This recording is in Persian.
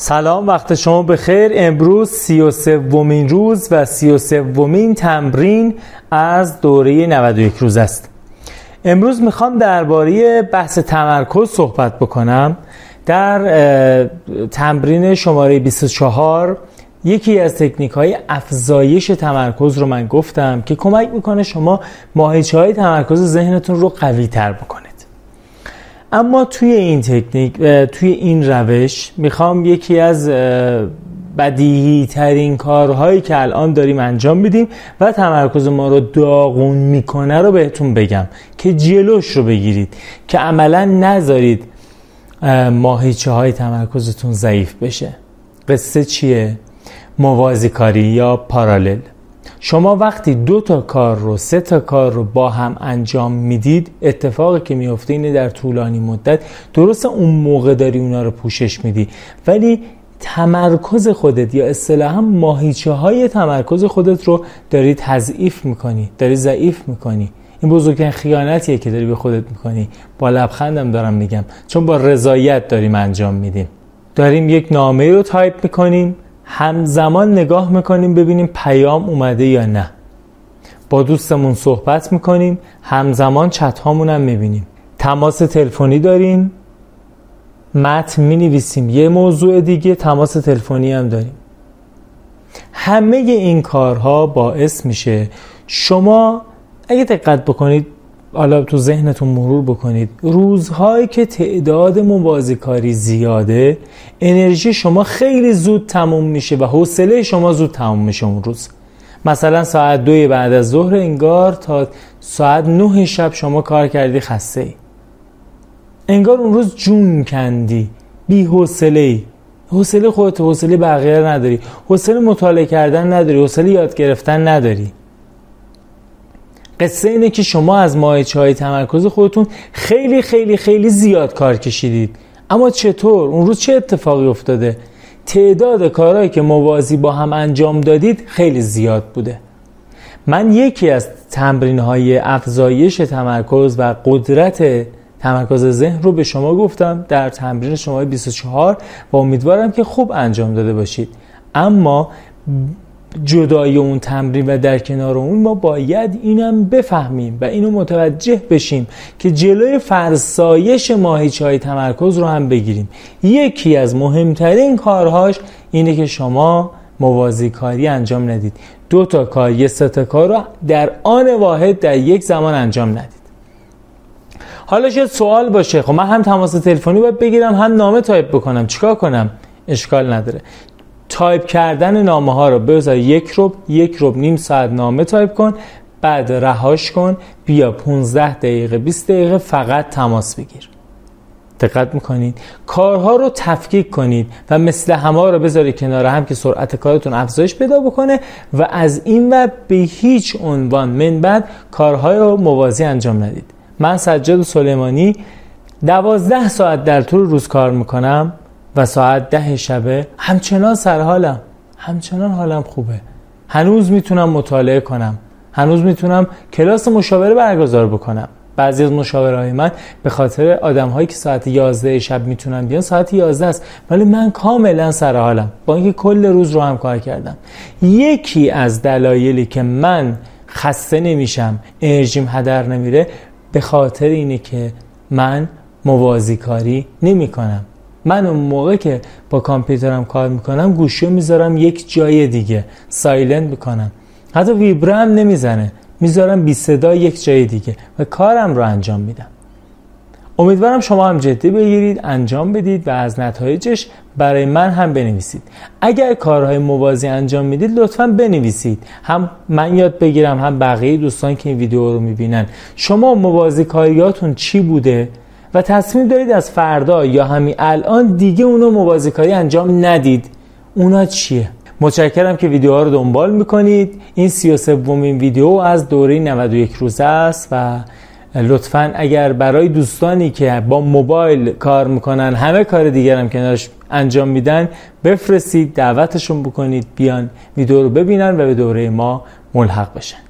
سلام وقت شما بخیر. امروز سی و سومین روز و سی و سومین تمرین از دوره 91 روز است. امروز می‌خوام درباره بحث تمرکز صحبت بکنم. در تمرین شماره 24 یکی از تکنیک های افزایش تمرکز رو من گفتم که کمک می‌کنه شما ماهیچه های تمرکز ذهنتون رو قوی تر بکنه. اما توی این تکنیک توی این روش می‌خوام یکی از بدیهی ترین کارهایی که الان داریم انجام میدیم و تمرکز ما رو داغون می‌کنه رو بهتون بگم که جلوش رو بگیرید که عملا نذارید ماهیچه های تمرکزتون ضعیف بشه قصه چیه؟ موازی کاری یا پارالل شما وقتی دو تا کار رو سه تا کار رو با هم انجام می‌دید اتفاقی که میفته اینه در طولانی مدت درست اون موقع داری اونا رو پوشش میدی. ولی تمرکز خودت یا اصطلاحا ماهیچه های تمرکز خودت رو داری تضعیف می‌کنی داری ضعیف می‌کنی. این بزرگترین خیانتیه که داری به خودت می‌کنی. با لبخندم دارم میگم. چون با رضایت داریم انجام میدیم. داریم یک نامه رو تایپ می‌کنیم. همزمان نگاه می‌کنیم ببینیم پیام اومده یا نه. با دوستمون صحبت می‌کنیم همزمان چت هامون هم می‌بینیم. تماس تلفنی داریم متن می‌نویسیم. یه موضوع دیگه تماس تلفنی هم داریم. همه این کارها باعث میشه شما اگه دقت بکنید حالا تو ذهنتون مرور بکنید. روزهایی که تعداد کاری زیاده انرژی شما خیلی زود تموم میشه و حوصله شما زود تموم میشه اون روز. مثلا ساعت دوی بعد از ظهر انگار تا ساعت نه شب شما کار کردی خسته ای انگار اون روز جون کندی. بی حوصله ای حوصله خودت حوصله بقیه نداری. حوصله مطالعه کردن نداری. حوصله یاد گرفتن نداری. قصه اینه که شما از ماهیچه های تمرکز خودتون خیلی خیلی خیلی زیاد کار کشیدید. اما چطور؟ اون روز چه اتفاقی افتاده؟ تعداد کارهایی که موازی با هم انجام دادید خیلی زیاد بوده. من یکی از تمرین های افزایش تمرکز و قدرت تمرکز ذهن رو به شما گفتم در تمرین شما 24 و امیدوارم که خوب انجام داده باشید. اما جدای اون تمرین و در کنار اون ما باید اینم بفهمیم و اینو متوجه بشیم که جلوی فرسایش ماهیچه های تمرکز رو هم بگیریم. یکی از مهمترین کارهاش اینه که شما موازی کاری انجام ندید. دو تا کار یه سه تا کار رو در آن واحد در یک زمان انجام ندید. حالا شاید سوال باشه. خب من هم تماس تلفنی باید بگیرم هم نامه تایپ بکنم. چیکار کنم؟ اشکال نداره. تایپ کردن نامه ها رو بذار یک ربع یک ربع نیم ساعت نامه تایپ کن بعد رهاش کن بیا 15 دقیقه 20 دقیقه فقط تماس بگیر. دقت می‌کنید؟ کارها رو تفکیک کنید و مثل همه رو بذارید کنار هم که سرعت کارتون افزایش پیدا بکنه و از این و به هیچ عنوان من بعد کارهای رو موازی انجام ندید. من سجاد سلیمانی دوازده ساعت در طول روز کار می‌کنم. و ساعت ده شبه همچنان سرحالم. همچنان حالم خوبه. هنوز می‌تونم مطالعه کنم. هنوز می‌تونم کلاس مشاوره برگزار بکنم. بعضی از مشاوره های من به خاطر آدم هایی که ساعت 11 شب می‌تونن بیان ساعت 11 است. ولی من کاملا سر حالم با اینکه کل روز رو هم کار کردم. یکی از دلایلی که من خسته نمیشم انرژیم هدر نمیره به خاطر اینه که من موازی کاری نمی کنم من اون موقع که با کامپیوترم کار می‌کنم گوشی می‌ذارم یک جای دیگه سایلنت می‌کنم. حتی ویبره هم نمی‌زنه. می‌ذارم بی صدا یک جای دیگه و کارم رو انجام میدم. امیدوارم شما هم جدی بگیرید انجام بدید و از نتایجش برای من هم بنویسید. اگر کارهای موازی انجام می‌دید لطفا بنویسید. هم من یاد بگیرم هم بقیه دوستان که این ویدیو رو می‌بینن. شما موازی کاریاتون چی بوده؟ و تصمیم دارید از فردا یا همین الان دیگه اونو موازیکاری انجام ندید. اونا چیه؟ متشکرم که ویدیوها رو دنبال می‌کنید. این 33 ومین ویدیو از دوره 91 روزه است و لطفا اگر برای دوستانی که با موبایل کار می‌کنن همه کار دیگر هم کنارش انجام میدن بفرستید دعوتشون بکنید بیان ویدیو رو ببینن و به دوره ما ملحق بشن.